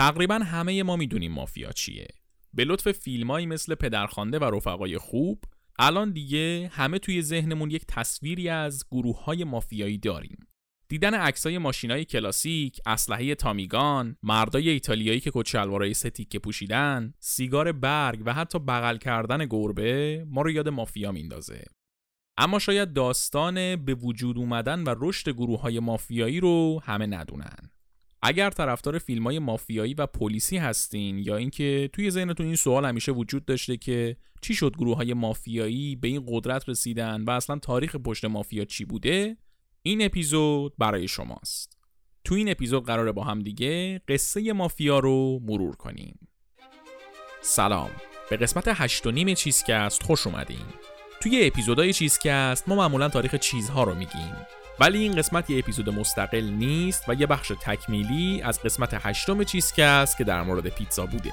تقریبا همه ما می‌دونیم مافیا چیه به لطف فیلمایی مثل پدرخوانده و رفقای خوب الان دیگه همه توی ذهنمون یک تصویری از گروه های مافیایی داریم دیدن عکسای ماشینای کلاسیک، اسلحه تامیگان، مردای ایتالیایی که کچلوارای ستیکه پوشیدن، سیگار برگ و حتی بغل کردن گربه ما رو یاد مافیا میندازه. اما شاید داستان به وجود اومدن و رشد گروه های مافیایی رو همه ندونن. اگر طرفدار فیلم های مافیایی و پلیسی هستین یا اینکه توی ذهنتون این سوال همیشه وجود داشته که چی شد گروه های مافیایی به این قدرت رسیدن و اصلا تاریخ پشت مافیا چی بوده این اپیزود برای شماست. تو این اپیزود قراره با هم دیگه قصه مافیا رو مرور کنیم. سلام. به قسمت هشت و نیم چیزکست خوش اومدین. توی اپیزودهای چیزکست ما معمولا تاریخ چیزها رو میگیم. ولی این قسمت یه اپیزود مستقل نیست و یه بخش تکمیلی از قسمت هشتم چیزکست که در مورد پیتزا بوده.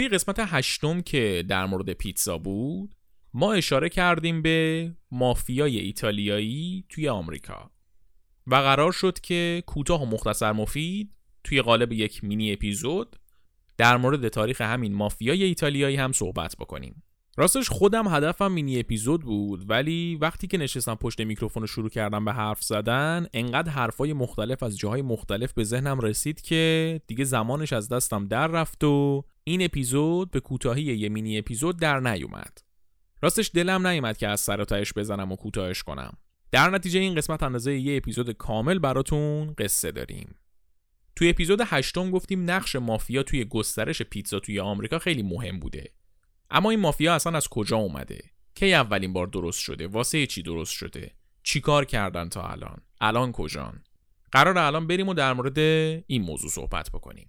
توی قسمت هشتم که در مورد پیتزا بود ما اشاره کردیم به مافیای ایتالیایی توی آمریکا و قرار شد که کوتاه و مختصر مفید توی قالب یک مینی اپیزود در مورد تاریخ همین مافیای ایتالیایی هم صحبت بکنیم. راستش خودم هدفم مینی اپیزود بود ولی وقتی که نشستم پشت میکروفون رو شروع کردم به حرف زدن انقدر حرفای مختلف از جاهای مختلف به ذهنم رسید که دیگه زمانش از دستم در رفت و این اپیزود به کوتاهی یه مینی اپیزود در نیومد. راستش دلم نیومد که از سر بزنم و کوتاهش کنم. در نتیجه این قسمت اندازه یه اپیزود کامل براتون قصه داریم. توی اپیزود هشتم گفتیم نقش مافیا توی گسترش پیتزا توی آمریکا خیلی مهم بوده. اما این مافیا اصلا از کجا اومده؟ کی اولین بار درست شده؟ واسه چی درست شده؟ چیکار کردن تا الان؟ الان کجان؟ قرار الان بریم و در مورد این موضوع صحبت بکنیم.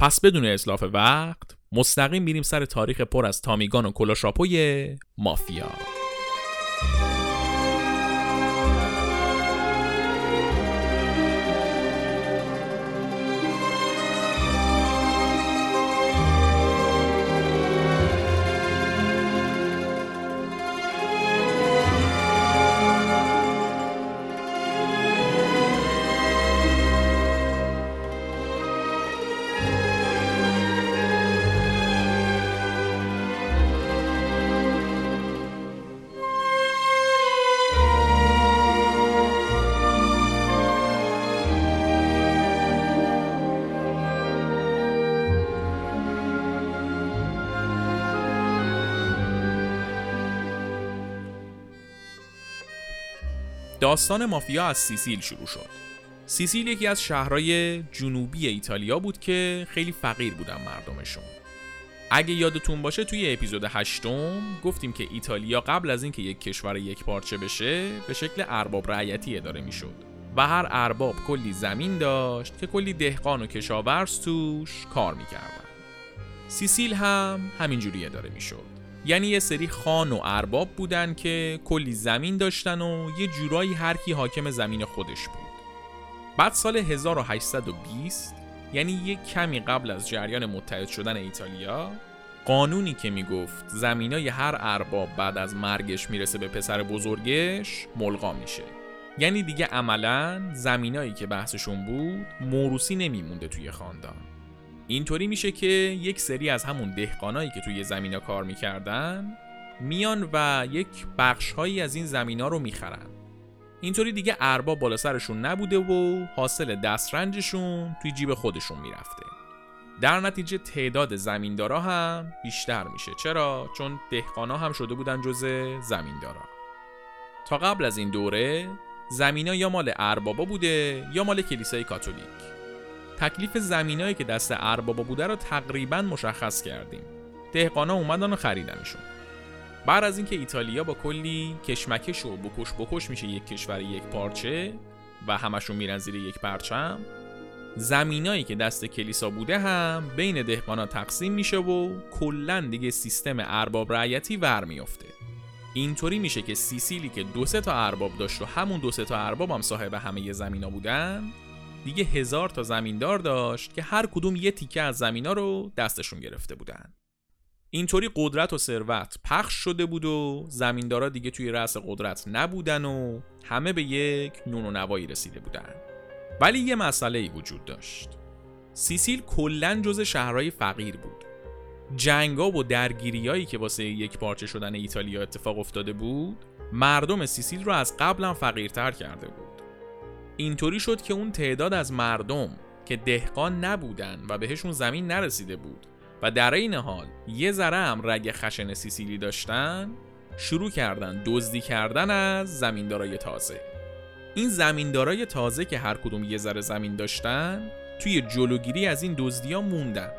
پس بدون اصلاف وقت مستقیم میریم سر تاریخ پر از تامیگان و کلاشاپوی مافیا. داستان مافیا از سیسیل شروع شد. سیسیل یکی از شهرهای جنوبی ایتالیا بود که خیلی فقیر بودن مردمشون. اگه یادتون باشه توی اپیزود هشتم گفتیم که ایتالیا قبل از اینکه یک کشور یک پارچه بشه به شکل ارباب رعیتی اداره می‌شد. و هر ارباب کلی زمین داشت که کلی دهقان و کشاورز توش کار می‌کردن. سیسیل هم همینجوری اداره می‌شد. یعنی یه سری خان و ارباب بودن که کلی زمین داشتن و یه جورایی هر کی حاکم زمین خودش بود. بعد سال 1820 یعنی یه کمی قبل از جریان متحد شدن ایتالیا قانونی که می‌گفت زمینای هر ارباب بعد از مرگش می‌رسه به پسر بزرگش ملغا میشه. یعنی دیگه عملا زمینایی که بحثشون بود موروسی نمیمونده توی خاندان. اینطوری میشه که یک سری از همون دهقانایی که توی زمینا کار می‌کردن میان و یک بخشهایی از این زمینا رو می‌خرن. اینطوری دیگه ارباب بالا سرشون نبوده و حاصل دسترنجشون توی جیب خودشون می‌رفته. در نتیجه تعداد زمیندارا هم بیشتر میشه. چرا؟ چون دهقانا هم شده بودن جز زمیندارا. تا قبل از این دوره زمینا یا مال اربابا بوده یا مال کلیسای کاتولیک. تکلیف زمینایی که دست اربابا بوده رو تقریبا مشخص کردیم. دهقانا اومدن و خریدنشون. بعد از اینکه ایتالیا با کلی کشمکش و بکش بکش میشه یک کشور یک پارچه و همشون میرن زیر یک پرچم زمینایی که دست کلیسا بوده هم بین دهقانا تقسیم میشه و کلا دیگه سیستم ارباب رعیتی ور میفته اینطوری میشه که سیسیلی که دو سه تا ارباب داشت و همون دو سه تا ارباب هم صاحب همه زمینا بودن دیگه هزار تا زمیندار داشت که هر کدوم یه تیکه از زمینا رو دستشون گرفته بودن. اینطوری قدرت و ثروت پخش شده بود و زمیندارا دیگه توی رأس قدرت نبودن و همه به یک نون و نوایی رسیده بودن. ولی یه مسئله ای وجود داشت. سیسیل کلا جز شهرهای فقیر بود. جنگا و درگیریایی که واسه یک پارچه شدن ایتالیا اتفاق افتاده بود مردم سیسیل رو از قبلا فقیرتر کرده بود. اینطوری شد که اون تعداد از مردم که دهقان نبودن و بهشون زمین نرسیده بود و در این حال یه ذره هم رگ خشن سیسیلی داشتن شروع کردن دزدی کردن از زمیندارای تازه. این زمیندارای تازه که هر کدوم یه ذره زمین داشتن توی جلوگیری از این دزدی ها موندن.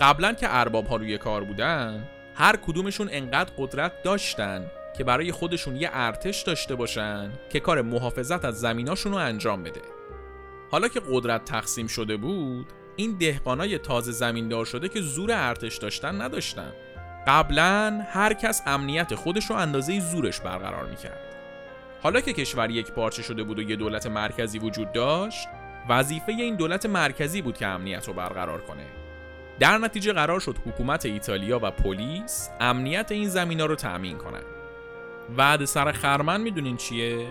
قبلا که ارباب ها روی کار بودن هر کدومشون انقدر قدرت داشتن که برای خودشون یه ارتش داشته باشن که کار محافظت از زمیناشون رو انجام بده. حالا که قدرت تقسیم شده بود این دهقانای تازه زمیندار شده که زور ارتش داشتن نداشتن. قبلا هر کس امنیت خودش رو اندازه زورش برقرار می‌کرد. حالا که کشور یک پارچه شده بود و یه دولت مرکزی وجود داشت وظیفه این دولت مرکزی بود که امنیت رو برقرار کنه. در نتیجه قرار شد حکومت ایتالیا و پلیس امنیت این زمینا رو تأمین کنن بعد سر خرمن می‌دونین چیه؟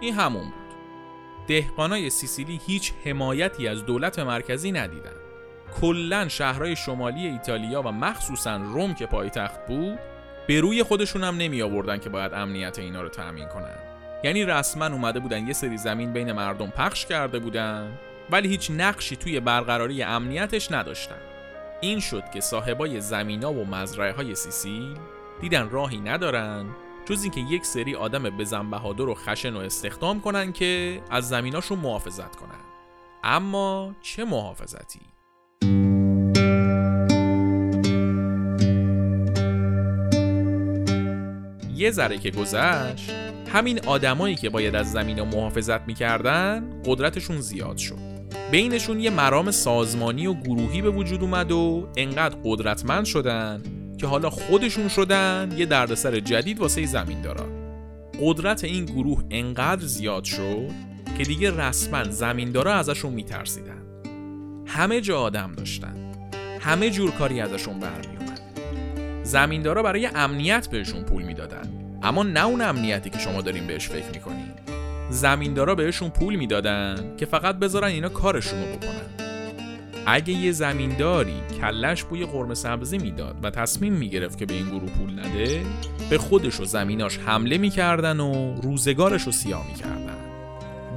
این همون بود. دهقانای سیسیلی هیچ حمایتی از دولت مرکزی ندیدن. کلا شهرهای شمالی ایتالیا و مخصوصا روم که پایتخت بود به روی خودشون هم نمی آوردن که باید امنیت اینا رو تأمین کنن. یعنی رسما اومده بودن یه سری زمین بین مردم پخش کرده بودن ولی هیچ نقشی توی برقراری امنیتش نداشتن. این شد که صاحبای زمینا و مزرعه های سیسیل دیدن راهی ندارن جز اینکه یک سری آدم بزن بهادر و خشن و استخدام کنن که از زمیناشون محافظت کنن اما چه محافظتی؟ یه ذره که گذشت همین آدمایی که باید از زمین محافظت می‌کردن قدرتشون زیاد شد بینشون یه مرام سازمانی و گروهی به وجود اومد و انقدر قدرتمند شدن که حالا خودشون شدن یه دردسر جدید واسه زمین دارن. قدرت این گروه انقدر زیاد شد که دیگه رسما زمیندارا ازشون میترسیدن. همه جا آدم داشتن. همه جور کاری ازشون برمیومد زمیندارا برای امنیت بهشون پول می‌دادن. اما نه اون امنیتی که شما دارین بهش فکر می‌کنین. زمیندارا بهشون پول می‌دادن که فقط بذارن اینا کارشون رو بکنن. اگه یه زمینداری کلش بوی قرمه سبزی می‌داد و تصمیم می‌گرفت که به این گروه پول نده به خودش و زمیناش حمله می‌کردن و روزگارش رو سیاه می‌کردن.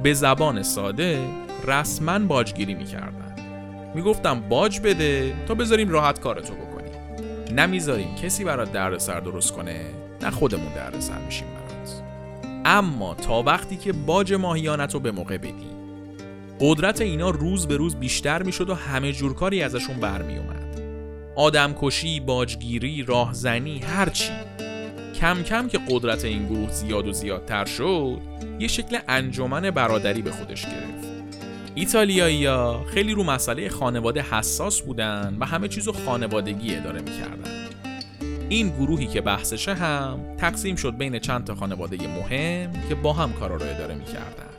به زبان ساده رسما باجگیری می‌کردن. می‌گفتم باج بده تا بذاریم راحت کارتو بکنیم. نمی‌ذاریم کسی برات دردسر درست کنه نه خودمون دردسر میشیم برات. اما تا وقتی که باج ماهیانت رو به موقع بدی قدرت اینا روز به روز بیشتر می‌شد و همه جور کاری ازشون برمیومد آدمکشی، باجگیری، راهزنی، هرچی کم کم که قدرت این گروه زیاد و زیادتر شد یه شکل انجمن برادری به خودش گرفت. ایتالیایی ها خیلی رو مسئله خانواده حساس بودن و همه چیزو خانوادگی اداره می‌کردن. این گروهی که بحثشه هم تقسیم شد بین چند تا خانواده مهم که با هم کارا رو اداره می‌کردن.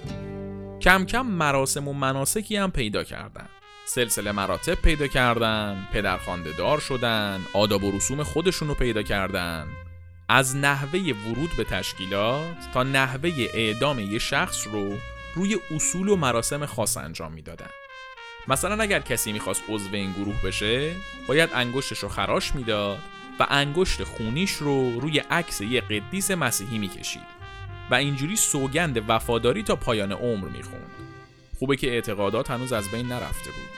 کم کم مراسم و مناسکی هم پیدا کردن. سلسله مراتب پیدا کردن پدرخوانده دار شدن آداب و رسوم خودشون رو پیدا کردن. از نحوه ورود به تشکیلات تا نحوه اعدام یه شخص رو روی اصول و مراسم خاص انجام می‌دادن. مثلا اگر کسی می‌خواست عضو این گروه بشه باید انگشتش رو خراش می‌داد و انگشت خونیش رو روی عکس یه قدیس مسیحی می‌کشید. و اینجوری سوگند وفاداری تا پایان عمر می‌خوند. خوبه که اعتقادات هنوز از بین نرفته بود.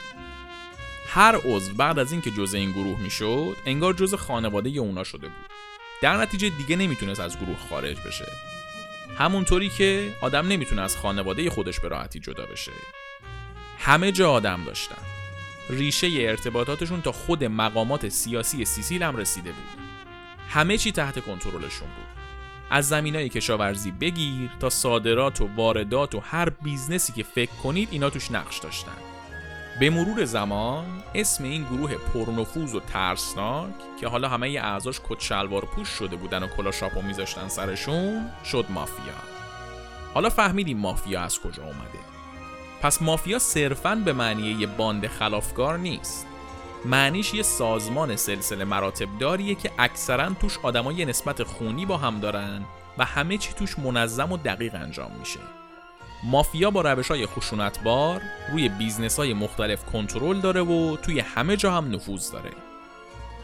هر عضو بعد از اینکه جزء این گروه می‌شد انگار جزء خانواده اونا شده بود. در نتیجه دیگه نمی‌تونست از گروه خارج بشه. همونطوری که آدم نمی‌تونه از خانواده خودش به راحتی جدا بشه. همه جا آدم داشتن. ریشه ارتباطاتشون تا خود مقامات سیاسی سیسیل هم رسیده بود. همه چی تحت کنترلشون بود. از زمینای کشاورزی بگیر تا صادرات و واردات و هر business ی که فکر کنید اینا توش نقش داشتن. به مرور زمان اسم این گروه پرنفوذ و ترسناک که حالا همه اعضاش کت شلوار پوش شده بودن و کلا شاپو میذاشتن سرشون شد مافیا. حالا فهمیدیم مافیا از کجا اومده. پس مافیا صرفاً به معنی یه باند خلافکار نیست. معنیش یه سازمان سلسله مراتب داریه که اکثرا توش آدمای نسبت خونی با هم دارن و همه چی توش منظم و دقیق انجام میشه. مافیا با روش های خشونتبار روی business های مختلف کنترل داره و توی همه جا هم نفوذ داره.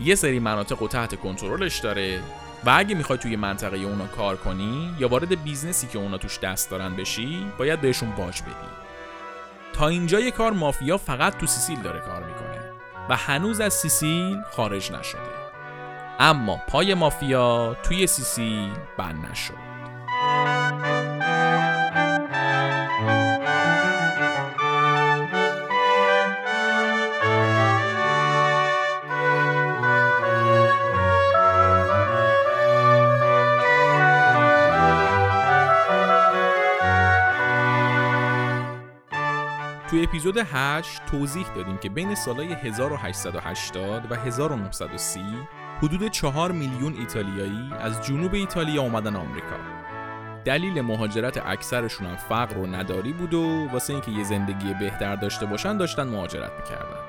یه سری مناطق و تحت کنترلش داره و اگه می‌خوای توی منطقه اونا کار کنی یا وارد business ی که اونا توش دست دارن بشی باید بهشون باج بدی. تا اینجای کار مافیا فقط تو سیسیل داره کار می‌کنه. و هنوز از سیسیل خارج نشده. اما پای مافیا توی سیسیل بند نشد. اپیزود 8 توضیح دادیم که بین سالهای 1880 و 1930 حدود 4 میلیون ایتالیایی از جنوب ایتالیا اومدن آمریکا. دلیل مهاجرت اکثرشون هم فقر و نداری بود و واسه اینکه یه زندگی بهتر داشته باشن داشتن مهاجرت می‌کردن.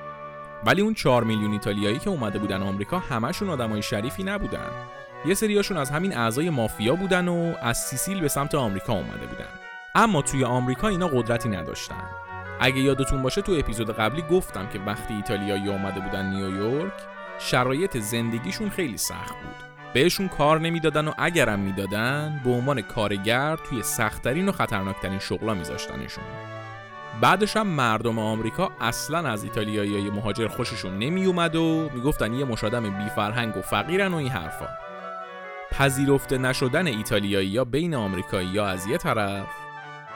ولی اون 4 میلیون ایتالیایی که اومده بودن آمریکا همشون آدمای شریفی نبودن. یه سریاشون از همین اعضای مافیا بودن و از سیسیل به سمت آمریکا اومده بودن. اما توی آمریکا اینا قدرتی نداشتن. اگه یادتون باشه تو اپیزود قبلی گفتم که وقتی ایتالیایی اومده بودن نیویورک شرایط زندگیشون خیلی سخت بود. بهشون کار نمی‌دادن و اگرم می‌دادن به عنوان کارگر توی سختترین و خطرناکترین شغلا میذاشتنشون. بعدش هم مردم آمریکا اصلا از ایتالیایی مهاجر خوششون نمیومد و می‌گفتن یه مشادم بی فرهنگ و فقیرن و این حرفا. پذیرفته نشدن ایتالیایی بین آمریکایی از یه طرف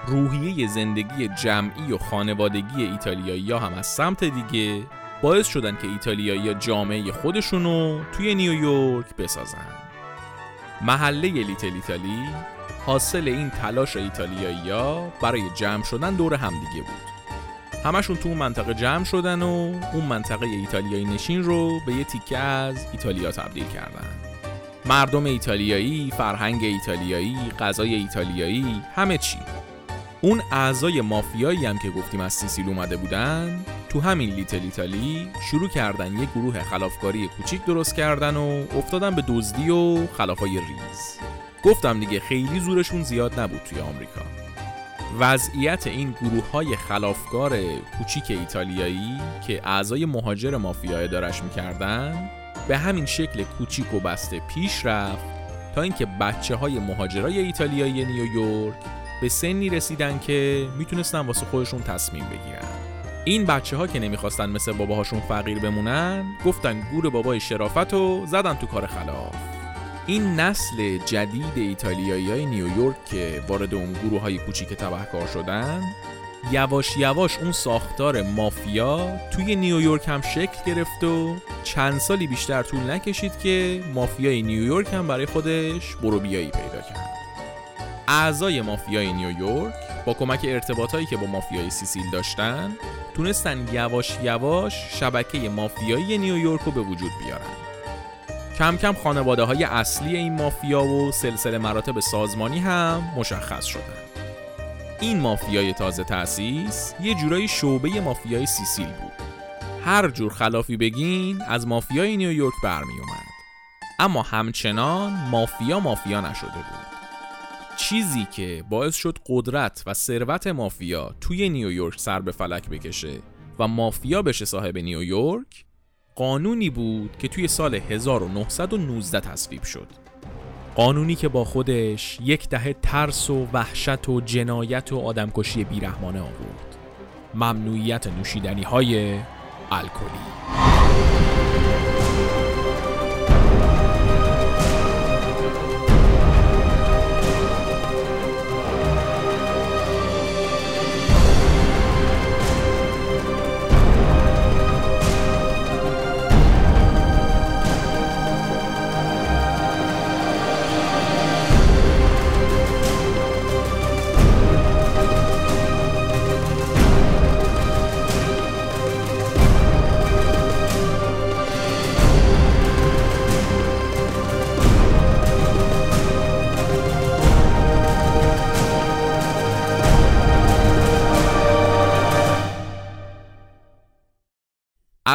روحیه زندگی جمعی و خانوادگی ایتالیایی هم از سمت دیگه باعث شدن که ایتالیایی جامعه خودشونو توی نیویورک بسازن. محله لیتل ایتالی حاصل این تلاش ایتالیایی برای جمع شدن دور همدیگه بود. همشون تو اون منطقه جمع شدن و اون منطقه ایتالیایی نشین رو به یه تیکه از ایتالیا تبدیل کردن. مردم ایتالیایی، فرهنگ ایتالیایی، غذای ایتالیایی، همه چی. اون اعضای مافیایی هم که گفتیم از سیسیل اومده بودن تو همین لیتل ایتالی شروع کردن یه گروه خلافکاری کوچیک درست کردن و افتادن به دزدی و خلافای ریز. گفتم دیگه خیلی زورشون زیاد نبود توی آمریکا. وضعیت این گروه های خلافکار کوچیک ایتالیایی که اعضای مهاجر مافیای دارش می‌کردن به همین شکل کوچیک و بسته پیش رفت تا اینکه بچه های مهاجرای ایتالیایی نیویورک به سنی رسیدن که می‌تونستن واسه خودشون تصمیم بگیرن. این بچه ها که نمی‌خواستن مثل باباهاشون فقیر بمونن گفتن گور بابای شرافت و زدن تو کار خلاف. این نسل جدید ایتالیایی های نیویورک که وارد اون گروه های کوچیک تبهکار شدن یواش یواش اون ساختار مافیا توی نیویورک هم شکل گرفت و چند سالی بیشتر طول نکشید که مافیای نیویورک هم برای خودش برو بیایی پیدا کرد. اعضای مافیای نیویورک با کمک ارتباطایی که با مافیای سیسیل داشتن تونستن یواش یواش شبکه مافیایی نیویورک رو به وجود بیارن. کم کم خانواده های اصلی این مافیا و سلسله مراتب سازمانی هم مشخص شدن. این مافیای تازه تأسیس یه جورایی شعبه مافیای سیسیل بود. هر جور خلافی بگین از مافیای نیویورک برمی اومد اما همچنان مافیا مافیا نشده بود. چیزی که باعث شد قدرت و ثروت مافیا توی نیویورک سر به فلک بکشه و مافیا بشه صاحب نیویورک قانونی بود که توی سال 1919 تصویب شد. قانونی که با خودش یک دهه ترس و وحشت و جنایت و آدمکشی بیرحمانه آورد. ممنوعیت نوشیدنی های الکلی.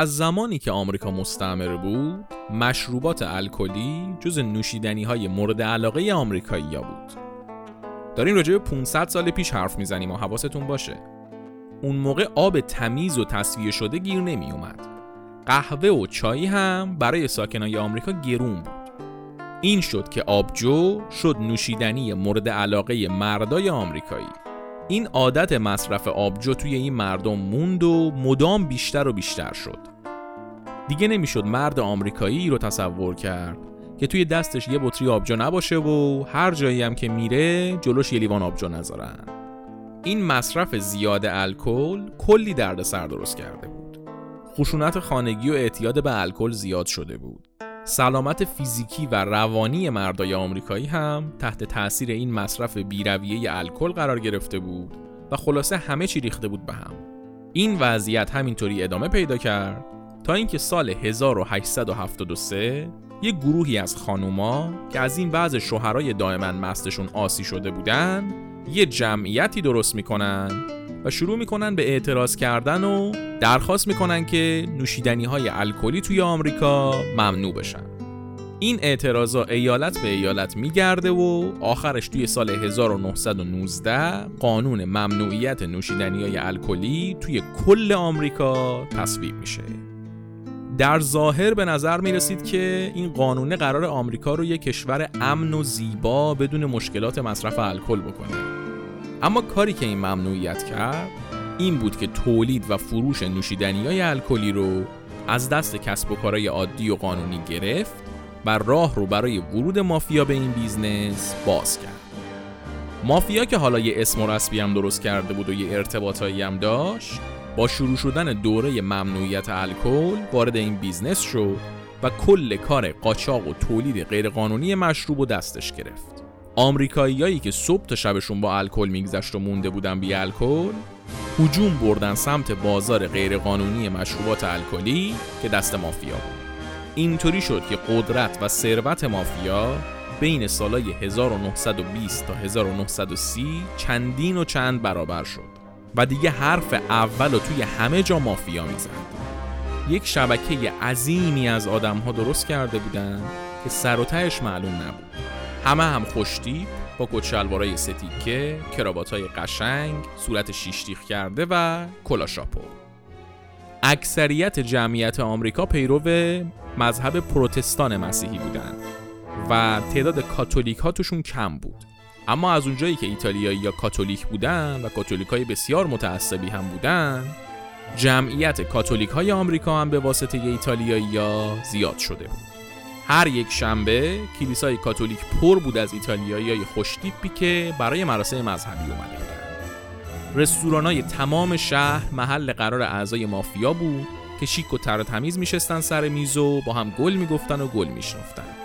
از زمانی که آمریکا مستعمره بود مشروبات الکلی جز نوشیدنی های مورد علاقه آمریکایی بود. دارین راجع به 500 سال پیش حرف می‌زنیم و حواستون باشه. اون موقع آب تمیز و تصفیه شده گیر نمی اومد قهوه و چای هم برای ساکنای آمریکا گرون بود. این شد که آبجو شد نوشیدنی مورد علاقه مردای آمریکایی. این عادت مصرف آبجو توی این مردم موند و مدام بیشتر و بیشتر شد. دیگه نمی‌شد مرد آمریکایی رو تصور کرد که توی دستش یه بطری آبجو نباشه و هر جایی هم که میره جلوش یه لیوان آبجو نذارن. این مصرف زیاد الکل کلی دردسر درست کرده بود. خشونت خانگی و اعتیاد به الکل زیاد شده بود. سلامت فیزیکی و روانی مردای آمریکایی هم تحت تاثیر این مصرف بیرویه الکل قرار گرفته بود و خلاصه همه چی ریخته بود به هم. این وضعیت همینطوری ادامه پیدا کرد تا اینکه سال 1873 یک گروهی از خانوما که از این وضع شوهرای دائما مستشون آسی شده بودن یه جمعیتی درست می‌کنن و شروع می‌کنن به اعتراض کردن و درخواست می‌کنن که نوشیدنی های الکلی توی آمریکا ممنوع بشن. این اعتراضا ایالت به ایالت میگرده و آخرش توی سال 1919 قانون ممنوعیت نوشیدنی های الکلی توی کل آمریکا تصویب میشه. در ظاهر به نظر می رسید که این قانون قراره آمریکا رو یک کشور امن و زیبا بدون مشکلات مصرف الکل بکنه. اما کاری که این ممنوعیت کرد این بود که تولید و فروش نوشیدنی های الکلی رو از دست کسب و کارهای عادی و قانونی گرفت و راه رو برای ورود مافیا به این business باز کرد. مافیا که حالا یه اسم و رسمی هم درست کرده بود و یه ارتباطایی هم داشت با شروع شدن دوره ممنوعیت الکل وارد این business شد و کل کار قاچاق و تولید غیرقانونی مشروب و دستش گرفت. آمریکاییایی که صبح تا شبشون با الکل میگذشت و مونده بودن بی الکل هجوم بردن سمت بازار غیرقانونی مشروبات الکلی که دست مافیا بود. اینطوری شد که قدرت و ثروت مافیا بین سالهای 1920 تا 1930 چندین و چند برابر شد. و دیگه حرف اول و توی همه جا مافیا می‌زد یک شبکه عظیمی از آدم ها درست کرده بودن که سر و تهش معلوم نبود. همه هم خوشتی با کچلوارای ستیکه کراوات های قشنگ صورت شیشتیخ کرده و کلاشاپو اکثریت جمعیت آمریکا پیرو مذهب پروتستان مسیحی بودند و تعداد کاتولیک ها توشون کم بود. اما از اونجایی که ایتالیایی یا کاتولیک بودن و کاتولیک های بسیار متعصبی هم بودن جمعیت کاتولیک های آمریکا هم به واسطه ایتالیایی یا زیاد شده بود. هر یک شنبه کلیسای کاتولیک پر بود از ایتالیایی های خوشتیپی که برای مراسم مذهبی اومده بودن. رستوران های تمام شهر محل قرار اعضای مافیا بود که شیک و تر تمیز میشستن سر میز و با هم گل می‌گفتن و گل میشنفتن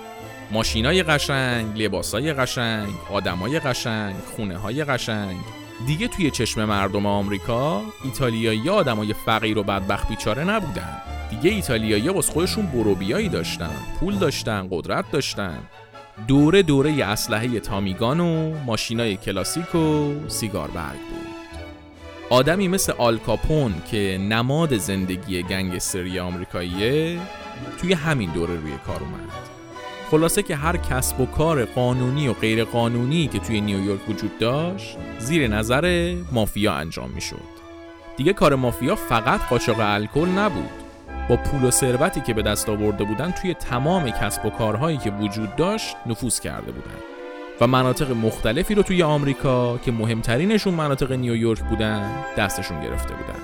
ماشینای قشنگ، لباسای قشنگ، آدمای قشنگ، خونه های قشنگ. دیگه توی چشم مردم آمریکا ایتالیایی آدمای فقیر و بدبخت بیچاره نبودن. دیگه ایتالیایی واسه خودشون بروبیایی داشتن. پول داشتن قدرت داشتن. دوره دوره اسلحه تامیگان و ماشینای کلاسیک و سیگار برگ بود. آدمی مثل آلکاپون که نماد زندگی گنگستری آمریکاییه توی همین دوره روی کار اومد. خلاصه که هر کسب و کار قانونی و غیر قانونی که توی نیویورک وجود داشت زیر نظر مافیا انجام می‌شد. دیگه کار مافیا فقط قاچاق الکل نبود. با پول و ثروتی که به دست آورده بودن توی تمام کسب و کارهایی که وجود داشت نفوذ کرده بودن و مناطق مختلفی رو توی آمریکا که مهمترینشون مناطق نیویورک بودن دستشون گرفته بودن.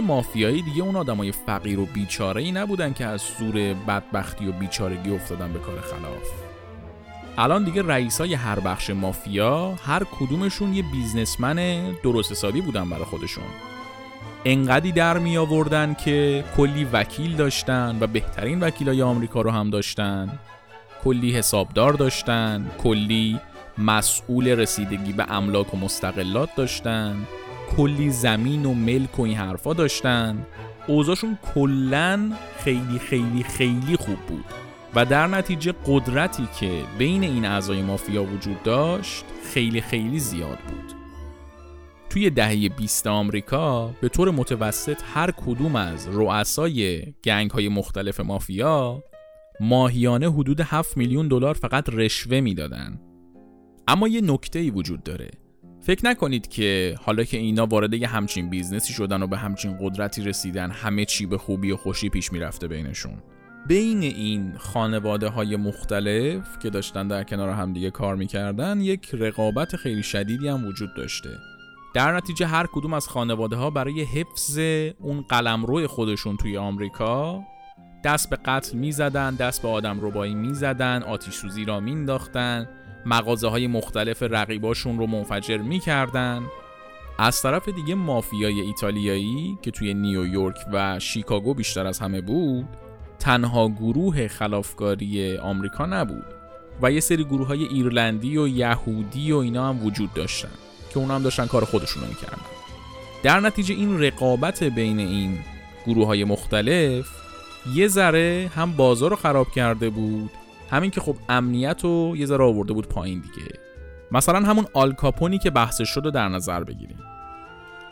مافیایی دیگه اون آدمای فقیر و بیچاره ای نبودن که از سور بدبختی و بیچارگی افتادن به کار خلاف. الان دیگه رئیس های هر بخش مافیا هر کدومشون یه بیزنسمن درست حسابی بودن برای خودشون. انقدی در می آوردن که کلی وکیل داشتن و بهترین وکیلای آمریکا رو هم داشتن. کلی حسابدار داشتن. کلی مسئول رسیدگی به املاک و مستقلات داشتن. کلی زمین و ملک و این حرفا داشتن. اوضاعشون کلا خیلی خیلی خیلی خوب بود. و در نتیجه قدرتی که بین این اعضای مافیا وجود داشت خیلی خیلی زیاد بود. توی دهه 20 آمریکا به طور متوسط هر کدوم از رؤسای گنگ های مختلف مافیا ماهیانه حدود 7 میلیون دلار فقط رشوه می‌دادن. اما یه نکته ای وجود داره. فکر نکنید که حالا که اینا وارد یه همچین business ی شدن و به همچین قدرتی رسیدن همه چی به خوبی و خوشی پیش می‌رفته بینشون. بین این خانواده های مختلف که داشتن در کنار همدیگه کار می‌کردن یک رقابت خیلی شدیدی هم وجود داشته. در نتیجه هر کدوم از خانواده ها برای حفظ اون قلمرو خودشون توی آمریکا دست به قتل می‌زدن دست به آدم ربایی می‌زدن آتیش سوزی راه مینداختن مغازه های مختلف رقیباشون رو منفجر می‌کردن. از طرف دیگه مافیای ایتالیایی که توی نیویورک و شیکاگو بیشتر از همه بود تنها گروه خلافکاری آمریکا نبود و یه سری گروه های ایرلندی و یهودی و اینا هم وجود داشتن که اونا هم داشتن کار خودشون رو می‌کردن. در نتیجه این رقابت بین این گروه های مختلف یه ذره هم بازار رو خراب کرده بود همین که خب امنیت رو یه ذره آورده بود پایین دیگه. مثلا همون آلکاپونی که بحث شد رو در نظر بگیریم.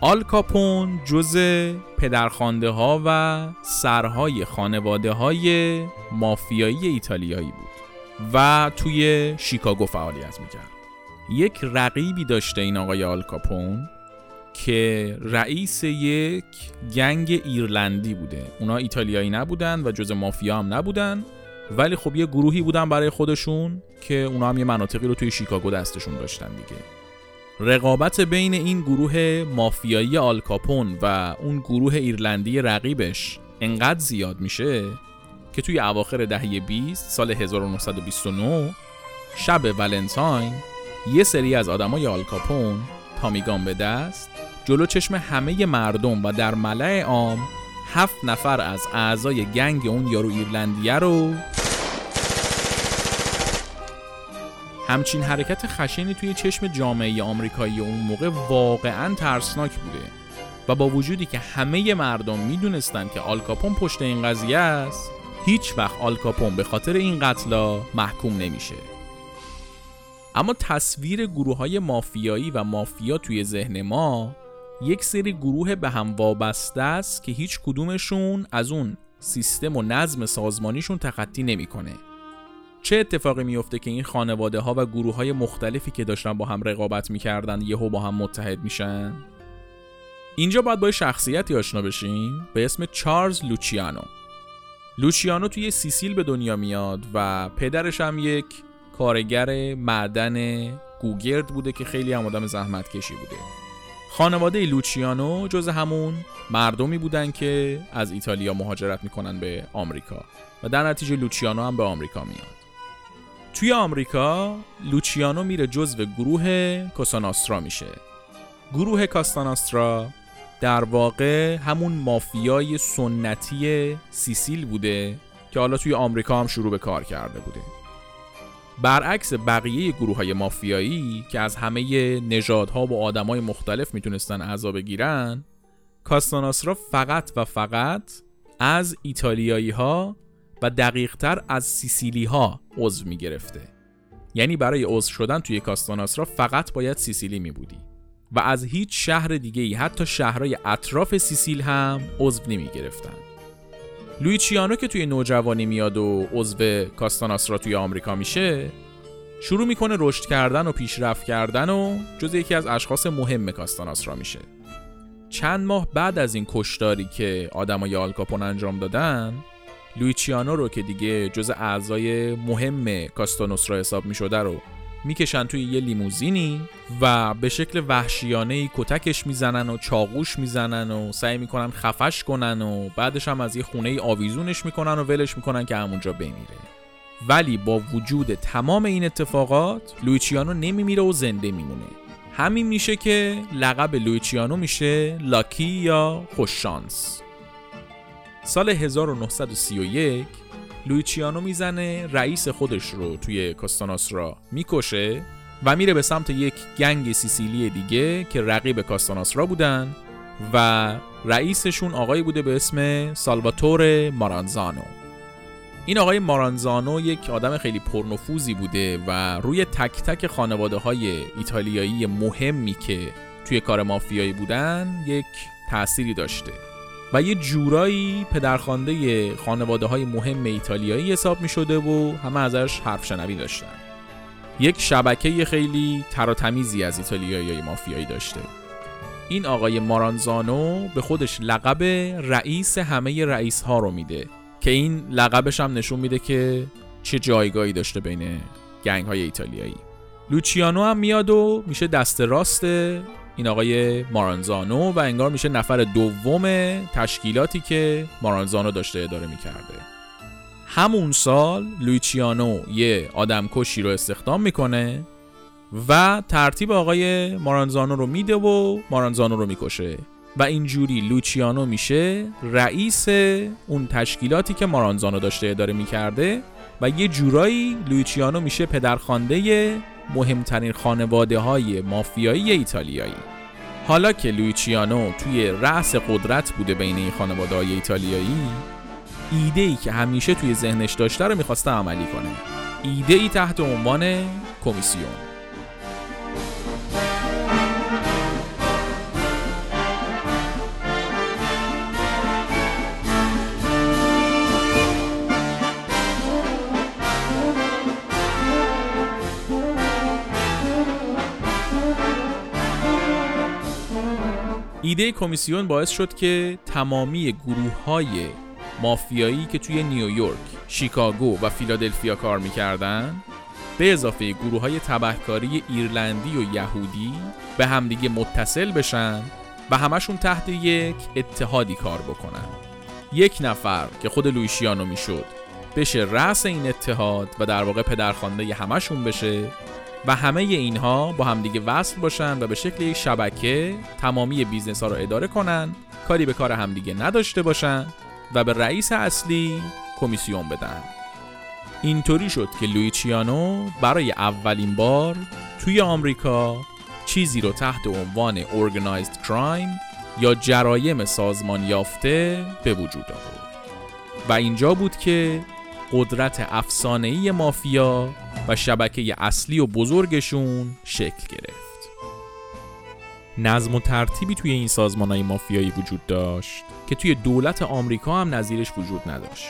آلکاپون جزء پدرخوانده ها و سرهای خانواده های مافیایی ایتالیایی بود و توی شیکاگو فعالیت می‌کرد. یک رقیبی داشته این آقای آلکاپون که رئیس یک gang ایرلندی بوده. اونا ایتالیایی نبودن و جزء مافیا هم نبودن. ولی خب یه گروهی بودن برای خودشون که اونا هم یه مناطقی رو توی شیکاگو دستشون داشتن دیگه. رقابت بین این گروه مافیایی آلکاپون و اون گروه ایرلندی رقیبش انقدر زیاد میشه که توی اواخر دهه 20 سال 1929 شب ولنتاین یه سری از آدمای آلکاپون تامیگان به دست جلو چشم همه مردم و در ملع عام هفت نفر از اعضای گنگ اون یارو ایرلندیه رو همچین حرکت خشنی توی چشم جامعه آمریکایی اون موقع واقعا ترسناک بوده و با وجودی که همه مردم می‌دونستند که آلکاپون پشت این قضیه است هیچ وقت آلکاپون به خاطر این قتلا محکوم نمیشه اما تصویر گروه های مافیایی و مافیا توی ذهن ما یک سری گروه به هم وابسته است که هیچ کدومشون از اون سیستم و نظم سازمانیشون تخطی نمی‌کنه. چه اتفاقی میفته که این خانواده ها و گروه های مختلفی که داشتن با هم رقابت می‌کردن یهو با هم متحد میشن؟ اینجا باید با شخصیتی آشنا بشیم به اسم چارلز لوچیانو. لوچیانو توی سیسیل به دنیا میاد و پدرش هم یک کارگر معدن گوگرد بوده که خیلی هم آدم زحمت کشی بوده. خانواده لوچیانو جز همون مردمی بودن که از ایتالیا مهاجرت می‌کنن به آمریکا و در نتیجه لوچیانو هم به آمریکا میاد توی آمریکا لوچیانو میره جزو گروه کاساناسترا میشه. گروه کاستاناسترا در واقع همون مافیای سنتی سیسیل بوده که حالا توی آمریکا هم شروع به کار کرده بوده. برعکس بقیه گروه های مافیایی که از همه نژادها و آدمای مختلف می‌تونستن اعضا بگیرن کاستاناسرا فقط و فقط از ایتالیایی ها و دقیقتر از سیسیلی ها عضو می‌گرفته. یعنی برای عضو شدن توی کاستاناسرا فقط باید سیسیلی می بودی و از هیچ شهر دیگه ای حتی شهرهای اطراف سیسیل هم عضو نمی گرفتن لویچیانو که توی نوجوانی میاد و عضو کاستاناسرا توی آمریکا میشه شروع می‌کنه رشد کردن و پیشرفت کردن و جز یکی از اشخاص مهم کاستاناسرا میشه. چند ماه بعد از این کشتاری که آدمای آلکاپون انجام دادن لویچیانو رو که دیگه جز اعضای مهم کاستانوسرا حساب می‌شده رو می‌کشن توی یه لیموزینی و به شکل وحشیانه ای کتکش می‌زنن و چاقوش می‌زنن و سعی می‌کنن خفش کنن و بعدش هم از یه خونه ای آویزونش می‌کنن و ولش می‌کنن که همونجا بمیره. ولی با وجود تمام این اتفاقات لویچیانو نمیمیره و زنده میمونه. همین میشه که لقب لویچیانو میشه لاکی یا خوششانس سال 1931 لویچیانو می‌زنه رئیس خودش رو توی کاستاناسرا می‌کشه و میره به سمت یک گنگ سیسیلی دیگه که رقیب کاستاناسرا بودن و رئیسشون آقایی بوده به اسم سالواتور مارانزانو. این آقای مارانزانو یک آدم خیلی پرنفوذی بوده و روی تک تک خانواده های ایتالیایی مهمی که توی کار مافیایی بودن یک تأثیری داشته. و یه جورایی پدرخوانده خانواده های مهم ایتالیایی حساب می شده و همه ازش حرف شنوی داشتن. یک شبکه خیلی تر تمیزی از ایتالیایی مافیایی داشته. این آقای مارانزانو به خودش لقب رئیس همه رئیس ها رو میده که این لقبش هم نشون میده که چه جایگاهی داشته بین گنگ های ایتالیایی. لوچیانو هم میاد و میشه دست راست این آقای مارانزانو و انگار میشه نفر دوم تشکیلاتی که مارانزانو داشته اداره می‌کرده. همون سال لویچیانو یه آدم کشی رو استخدام می‌کنه و ترتیب آقای مارانزانو رو میده و مارانزانو رو می‌کشه. و اینجوری لوچیانو میشه رئیس اون تشکیلاتی که مارانزانو داشته اداره می‌کرده و یه جورایی لوچیانو میشه پدرخوانده مهمترین خانواده های مافیایی ایتالیایی. حالا که لویچیانو توی رأس قدرت بوده بین این خانواده های ایتالیایی ایده ای که همیشه توی ذهنش داشته رو می‌خواسته عملی کنه. ایده ای تحت عنوان کمیسیون. ایده کمیسیون باعث شد که تمامی گروه های مافیایی که توی نیویورک، شیکاگو و فیلادلفیا کار می‌کردن به اضافه گروه های تبهکاری ایرلندی و یهودی به همدیگه متصل بشن و همشون تحت یک اتحادی کار بکنن. یک نفر که خود لویشیانو می‌شد بشه رأس این اتحاد و در واقع پدرخوانده همشون بشه و همه اینها با همدیگه وصل باشن و به شکل یک شبکه تمامی business ها رو اداره کنن کاری به کار همدیگه نداشته باشن و به رئیس اصلی کمیسیون بدن. اینطوری شد که لوچیانو برای اولین بار توی آمریکا چیزی رو تحت عنوان organized crime یا جرایم سازمان یافته به وجود آورد. و اینجا بود که قدرت افسانه‌ای مافیا و شبکه اصلی و بزرگشون شکل گرفت. نظم و ترتیبی توی این سازمان های مافیایی وجود داشت که توی دولت آمریکا هم نظیرش وجود نداشت.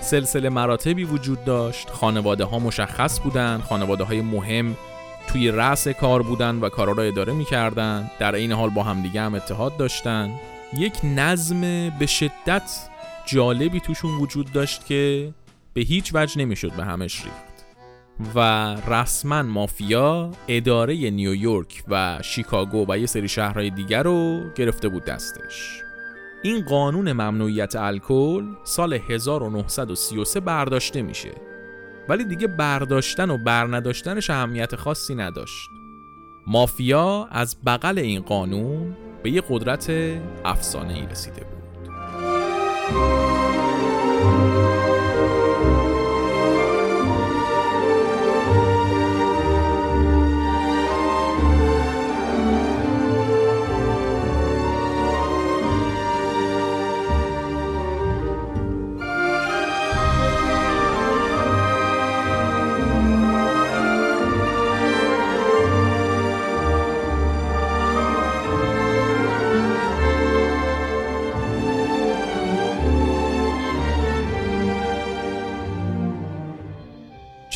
سلسله مراتبی وجود داشت، خانواده ها مشخص بودن، خانواده های مهم توی رأس کار بودن و کارا را اداره می‌کردن در این حال با همدیگه هم اتحاد داشتن یک نظم به شدت جالبی توشون وجود داشت که به هیچ وجه نمی‌شد به همش ریخت. و رسما مافیا اداره نیویورک و شیکاگو و یه سری شهرهای دیگر رو گرفته بود دستش. این قانون ممنوعیت الکل سال 1933 برداشته میشه. ولی دیگه برداشتن و برنداشتنش اهمیت خاصی نداشت. مافیا از بغل این قانون به یه قدرت افسانه ای رسیده بود.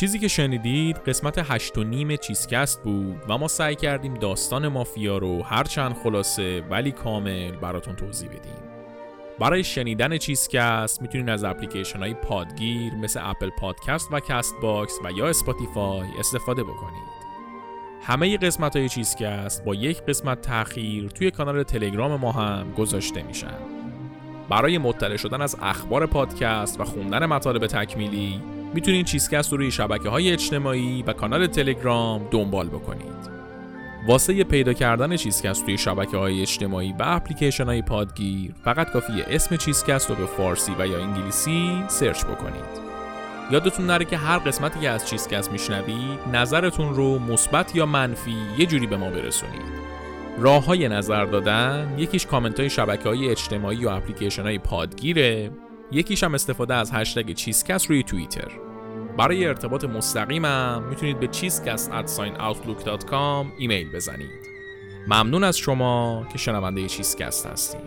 چیزی که شنیدید قسمت هشت و نیم چیزکست بود و ما سعی کردیم داستان مافیا رو هرچند خلاصه ولی کامل براتون توضیح بدیم. برای شنیدن چیزکست می‌تونید از اپلیکیشن های پادگیر مثل Apple Podcast و Castbox و یا Spotify استفاده بکنید. همه قسمت های چیزکست با یک قسمت تاخیر توی کانال تلگرام ما هم گذاشته میشن. برای مطلع شدن از اخبار پادکست و خوندن مطالب تکمیلی می‌تونید چیزکست رو روی شبکه های اجتماعی و کانال تلگرام دنبال بکنید. واسه پیدا کردن چیزکست توی شبکه های اجتماعی و اپلیکیشن های پادگیر فقط کافیه اسم چیزکست رو به فارسی و یا انگلیسی search بکنید. یادتون نره که هر قسمتی که از چیزکست میشنوید نظرتون رو مثبت یا منفی یه جوری به ما برسونید. راه های نظر دادن یکیش کامنت های شبکه های اجتماعی و اپلیکیشن های پادگیره. یکیش هم استفاده از هشتگ چیزکست روی توییتر. برای ارتباط مستقیمم می‌تونید به cheesecast@outlook.com ایمیل بزنید. ممنون از شما که شنونده چیزکست هستید.